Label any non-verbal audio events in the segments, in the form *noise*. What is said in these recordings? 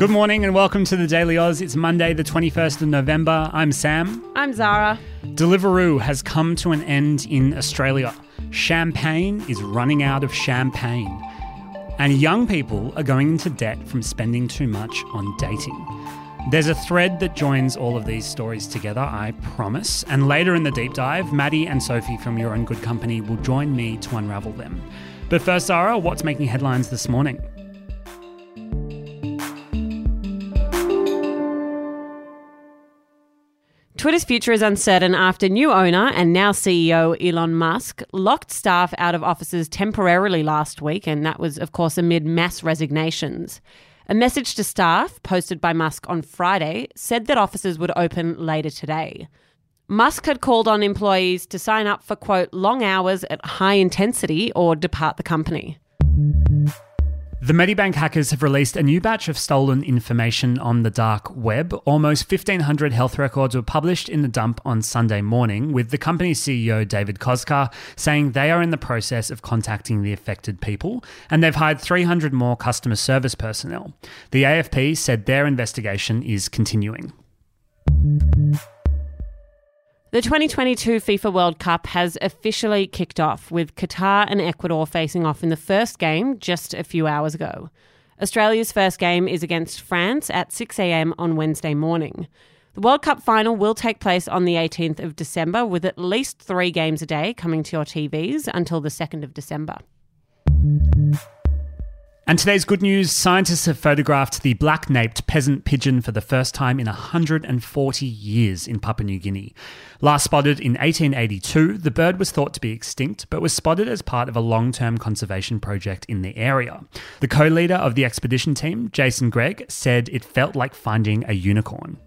Good morning and welcome to the Daily Aus. It's Monday, the 21st of November. I'm Sam. I'm Zara. Deliveroo has come to an end in Australia. Champagne is running out of champagne. And young people are going into debt from spending too much on dating. There's a thread that joins all of these stories together, I promise. And later in the deep dive, Maddie and Sophie from You're in Good Company will join me to unravel them. But first, Zara, what's making headlines this morning? Twitter's future is uncertain after new owner and now CEO Elon Musk locked staff out of offices temporarily last week, and that was, of course, amid mass resignations. A message to staff posted by Musk on Friday said that offices would open later today. Musk had called on employees to sign up for, quote, long hours at high intensity or depart the company. The Medibank hackers have released a new batch of stolen information on the dark web. Almost 1,500 health records were published in the dump on Sunday morning, with the company's CEO David Koczkar saying they are in the process of contacting the affected people, and they've hired 300 more customer service personnel. The AFP said their investigation is continuing. The 2022 FIFA World Cup has officially kicked off, with Qatar and Ecuador facing off in the first game just a few hours ago. Australia's first game is against France at 6am on Wednesday morning. The World Cup final will take place on the 18th of December, with at least three games a day coming to your TVs until the 2nd of December. And today's good news scientists have photographed the black naped pheasant pigeon for the first time in 140 years in Papua New Guinea. Last spotted in 1882, the bird was thought to be extinct, but was spotted as part of a long term conservation project in the area. The co leader of the expedition team, Jason Gregg, said it felt like finding a unicorn.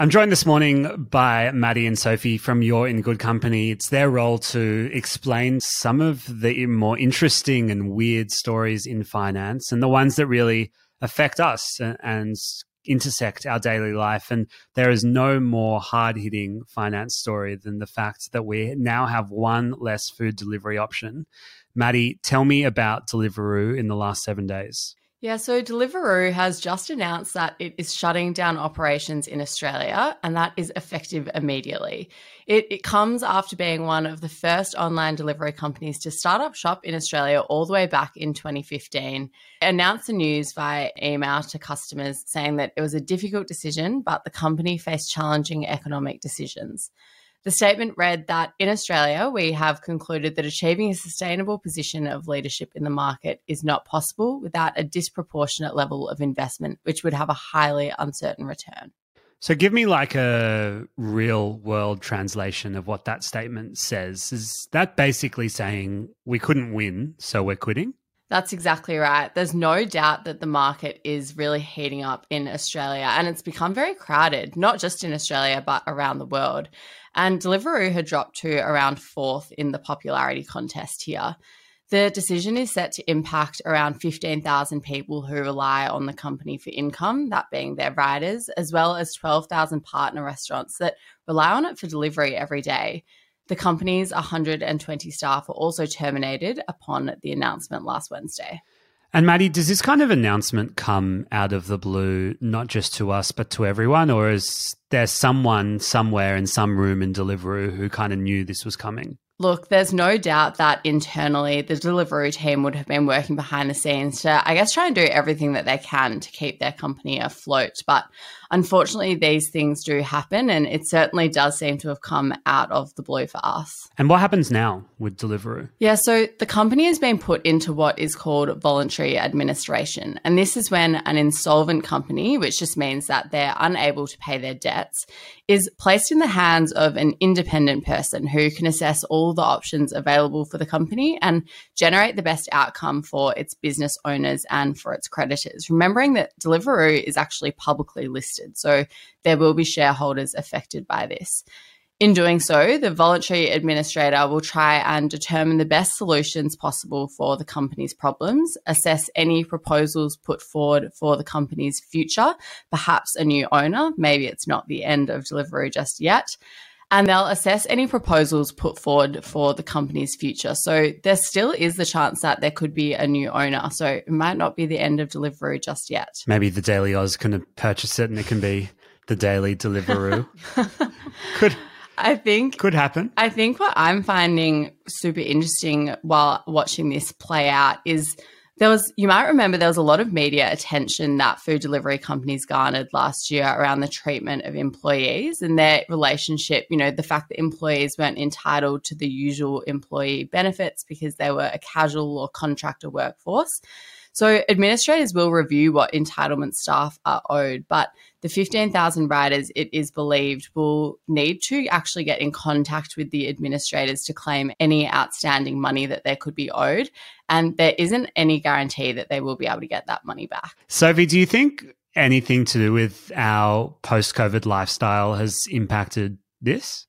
I'm joined this morning by Maddie and Sophie from You're in Good Company. It's their role to explain some of the more interesting and weird stories in finance and the ones that really affect us and intersect our daily life. And there is no more hard hitting finance story than the fact that we now have one less food delivery option. Maddie, tell me about Deliveroo in the last seven days. Yeah, so Deliveroo has just announced that it is shutting down operations in Australia, and that is effective immediately. It, it, comes after being one of the first online delivery companies to start up shop in Australia all the way back in 2015. It announced the news via email to customers saying that it was a difficult decision, but the company faced challenging economic decisions. The statement read that in Australia, we have concluded that achieving a sustainable position of leadership in the market is not possible without a disproportionate level of investment, which would have a highly uncertain return. So, give me like a real world translation of what that statement says. Is that basically saying we couldn't win, so we're quitting? That's exactly right. There's no doubt that the market is really heating up in Australia and it's become very crowded, not just in Australia, but around the world. And Deliveroo had dropped to around fourth in the popularity contest here. The decision is set to impact around 15,000 people who rely on the company for income, that being their riders, as well as 12,000 partner restaurants that rely on it for delivery every day. The company's 120 staff were also terminated upon the announcement last Wednesday. And Maddie, does this kind of announcement come out of the blue, not just to us, but to everyone? Or is there someone somewhere in some room in Deliveroo who kind of knew this was coming? Look, there's no doubt that internally the Deliveroo team would have been working behind the scenes to, I guess, try and do everything that they can to keep their company afloat. But unfortunately, these things do happen, and it certainly does seem to have come out of the blue for us. And what happens now with Deliveroo? Yeah, so the company has been put into what is called voluntary administration. And this is when an insolvent company, which just means that they're unable to pay their debts, is placed in the hands of an independent person who can assess all the options available for the company and generate the best outcome for its business owners and for its creditors. Remembering that Deliveroo is actually publicly listed, so there will be shareholders affected by this. In doing so, the voluntary administrator will try and determine the best solutions possible for the company's problems, assess any proposals put forward for the company's future, perhaps a new owner, maybe it's not the end of delivery just yet, and they'll assess any proposals put forward for the company's future. So there still is the chance that there could be a new owner. So it might not be the end of Deliveroo just yet. Maybe the Daily Aus can purchase it and it can be the Daily Deliveroo. *laughs* could I think could happen. I think what I'm finding super interesting while watching this play out is there was you might remember there was a lot of media attention that food delivery companies garnered last year around the treatment of employees and their relationship you know the fact that employees weren't entitled to the usual employee benefits because they were a casual or contractor workforce. So administrators will review what entitlement staff are owed, but the 15,000 riders, it is believed, will need to actually get in contact with the administrators to claim any outstanding money that they could be owed. And there isn't any guarantee that they will be able to get that money back. Sophie, do you think anything to do with our post COVID lifestyle has impacted this?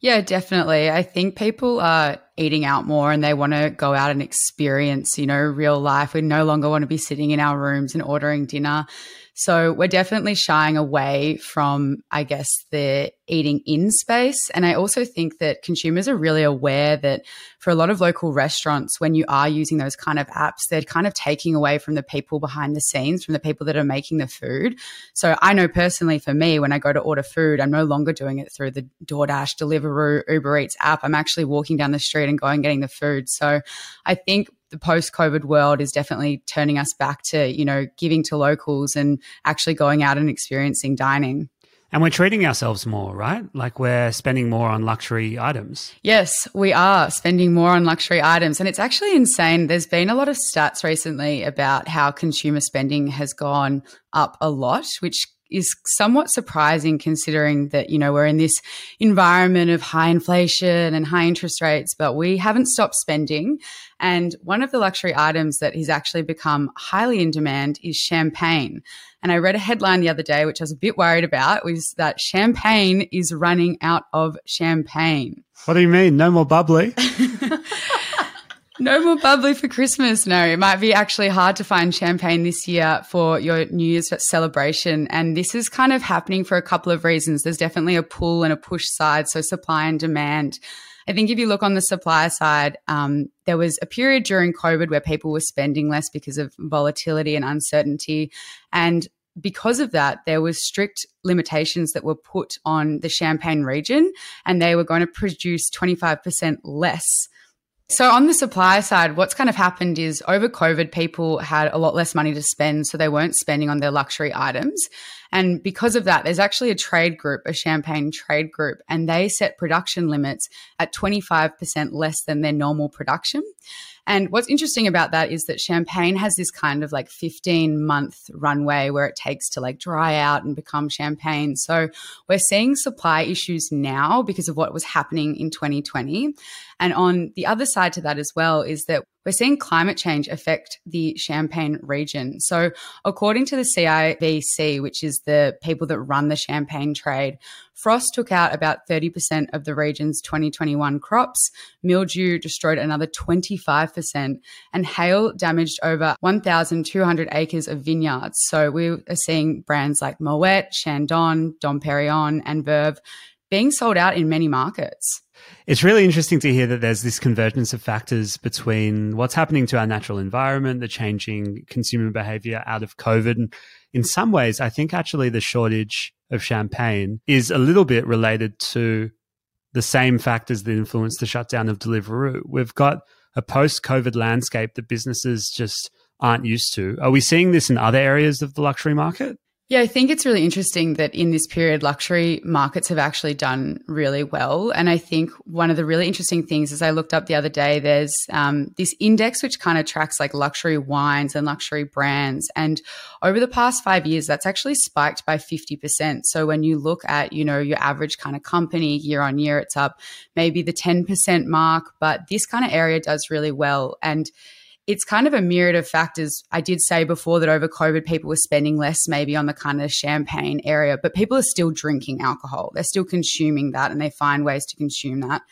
Yeah, definitely. I think people are eating out more and they want to go out and experience, you know, real life. We no longer want to be sitting in our rooms and ordering dinner. So we're definitely shying away from, I guess, the eating in space. And I also think that consumers are really aware that for a lot of local restaurants, when you are using those kind of apps, they're kind of taking away from the people behind the scenes, from the people that are making the food. So I know personally for me, when I go to order food, I'm no longer doing it through the DoorDash, Deliveroo, Uber Eats app. I'm actually walking down the street and going getting the food. So I think the post COVID world is definitely turning us back to, you know, giving to locals and actually going out and experiencing dining. And we're treating ourselves more, right? Like we're spending more on luxury items. Yes, we are spending more on luxury items. And it's actually insane. There's been a lot of stats recently about how consumer spending has gone up a lot, which is somewhat surprising considering that, you know, we're in this environment of high inflation and high interest rates, but we haven't stopped spending. And one of the luxury items that has actually become highly in demand is champagne. And I read a headline the other day, which I was a bit worried about, was that champagne is running out of champagne. What do you mean? No more bubbly? *laughs* No more bubbly for Christmas. No, it might be actually hard to find champagne this year for your New Year's celebration. And this is kind of happening for a couple of reasons. There's definitely a pull and a push side. So supply and demand. I think if you look on the supply side, um, there was a period during COVID where people were spending less because of volatility and uncertainty. And because of that, there was strict limitations that were put on the Champagne region, and they were going to produce 25% less so on the supply side, what's kind of happened is over COVID, people had a lot less money to spend, so they weren't spending on their luxury items. And because of that, there's actually a trade group, a champagne trade group, and they set production limits at 25% less than their normal production. And what's interesting about that is that champagne has this kind of like 15 month runway where it takes to like dry out and become champagne. So we're seeing supply issues now because of what was happening in 2020. And on the other side to that as well is that we're seeing climate change affect the Champagne region. So, according to the CIVC, which is the people that run the champagne trade, frost took out about 30% of the region's 2021 crops, mildew destroyed another 25%, and hail damaged over 1,200 acres of vineyards. So, we are seeing brands like Moet, Chandon, Dom Perignon, and Veuve being sold out in many markets. It's really interesting to hear that there's this convergence of factors between what's happening to our natural environment, the changing consumer behavior out of COVID. And in some ways, I think actually the shortage of champagne is a little bit related to the same factors that influence the shutdown of Deliveroo. We've got a post COVID landscape that businesses just aren't used to. Are we seeing this in other areas of the luxury market? Yeah, I think it's really interesting that in this period, luxury markets have actually done really well. And I think one of the really interesting things, is I looked up the other day, there's um, this index which kind of tracks like luxury wines and luxury brands. And over the past five years, that's actually spiked by 50%. So when you look at, you know, your average kind of company year on year, it's up maybe the 10% mark, but this kind of area does really well. And it's kind of a myriad of factors. I did say before that over COVID, people were spending less maybe on the kind of champagne area, but people are still drinking alcohol. They're still consuming that and they find ways to consume that.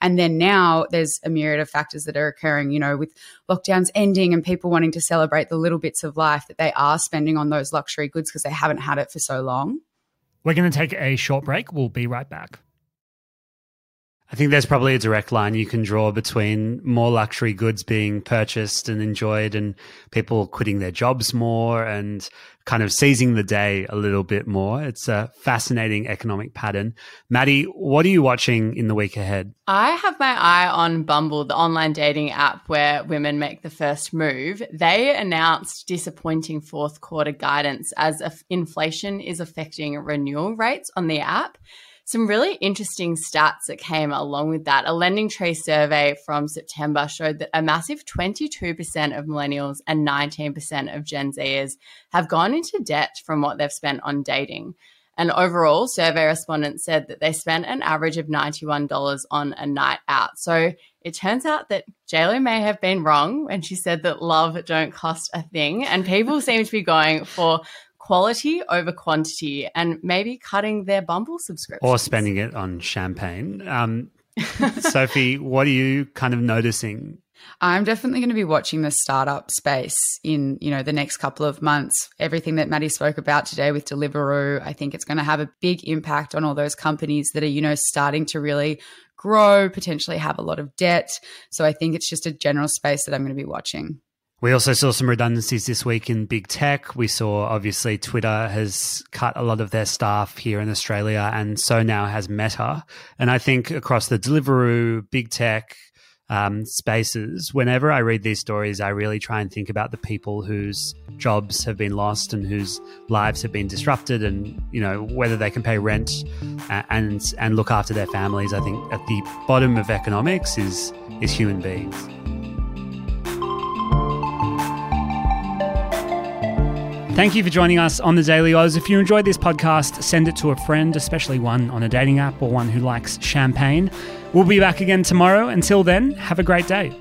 And then now there's a myriad of factors that are occurring, you know, with lockdowns ending and people wanting to celebrate the little bits of life that they are spending on those luxury goods because they haven't had it for so long. We're going to take a short break. We'll be right back. I think there's probably a direct line you can draw between more luxury goods being purchased and enjoyed and people quitting their jobs more and kind of seizing the day a little bit more. It's a fascinating economic pattern. Maddie, what are you watching in the week ahead? I have my eye on Bumble, the online dating app where women make the first move. They announced disappointing fourth quarter guidance as inflation is affecting renewal rates on the app some really interesting stats that came along with that. A Lending Tree survey from September showed that a massive 22% of millennials and 19% of Gen Zers have gone into debt from what they've spent on dating. And overall, survey respondents said that they spent an average of $91 on a night out. So it turns out that JLo may have been wrong when she said that love don't cost a thing. And people *laughs* seem to be going for quality over quantity and maybe cutting their Bumble subscription. Or spending it on champagne. Um, *laughs* Sophie, what are you kind of noticing? I'm definitely going to be watching the startup space in, you know, the next couple of months. Everything that Maddie spoke about today with Deliveroo, I think it's going to have a big impact on all those companies that are, you know, starting to really grow, potentially have a lot of debt. So I think it's just a general space that I'm going to be watching. We also saw some redundancies this week in big tech. We saw obviously Twitter has cut a lot of their staff here in Australia, and so now has Meta. And I think across the Deliveroo, big tech um, spaces, whenever I read these stories, I really try and think about the people whose jobs have been lost and whose lives have been disrupted, and you know whether they can pay rent and and look after their families. I think at the bottom of economics is is human beings. Thank you for joining us on the Daily Aus. If you enjoyed this podcast, send it to a friend, especially one on a dating app or one who likes champagne. We'll be back again tomorrow. Until then, have a great day.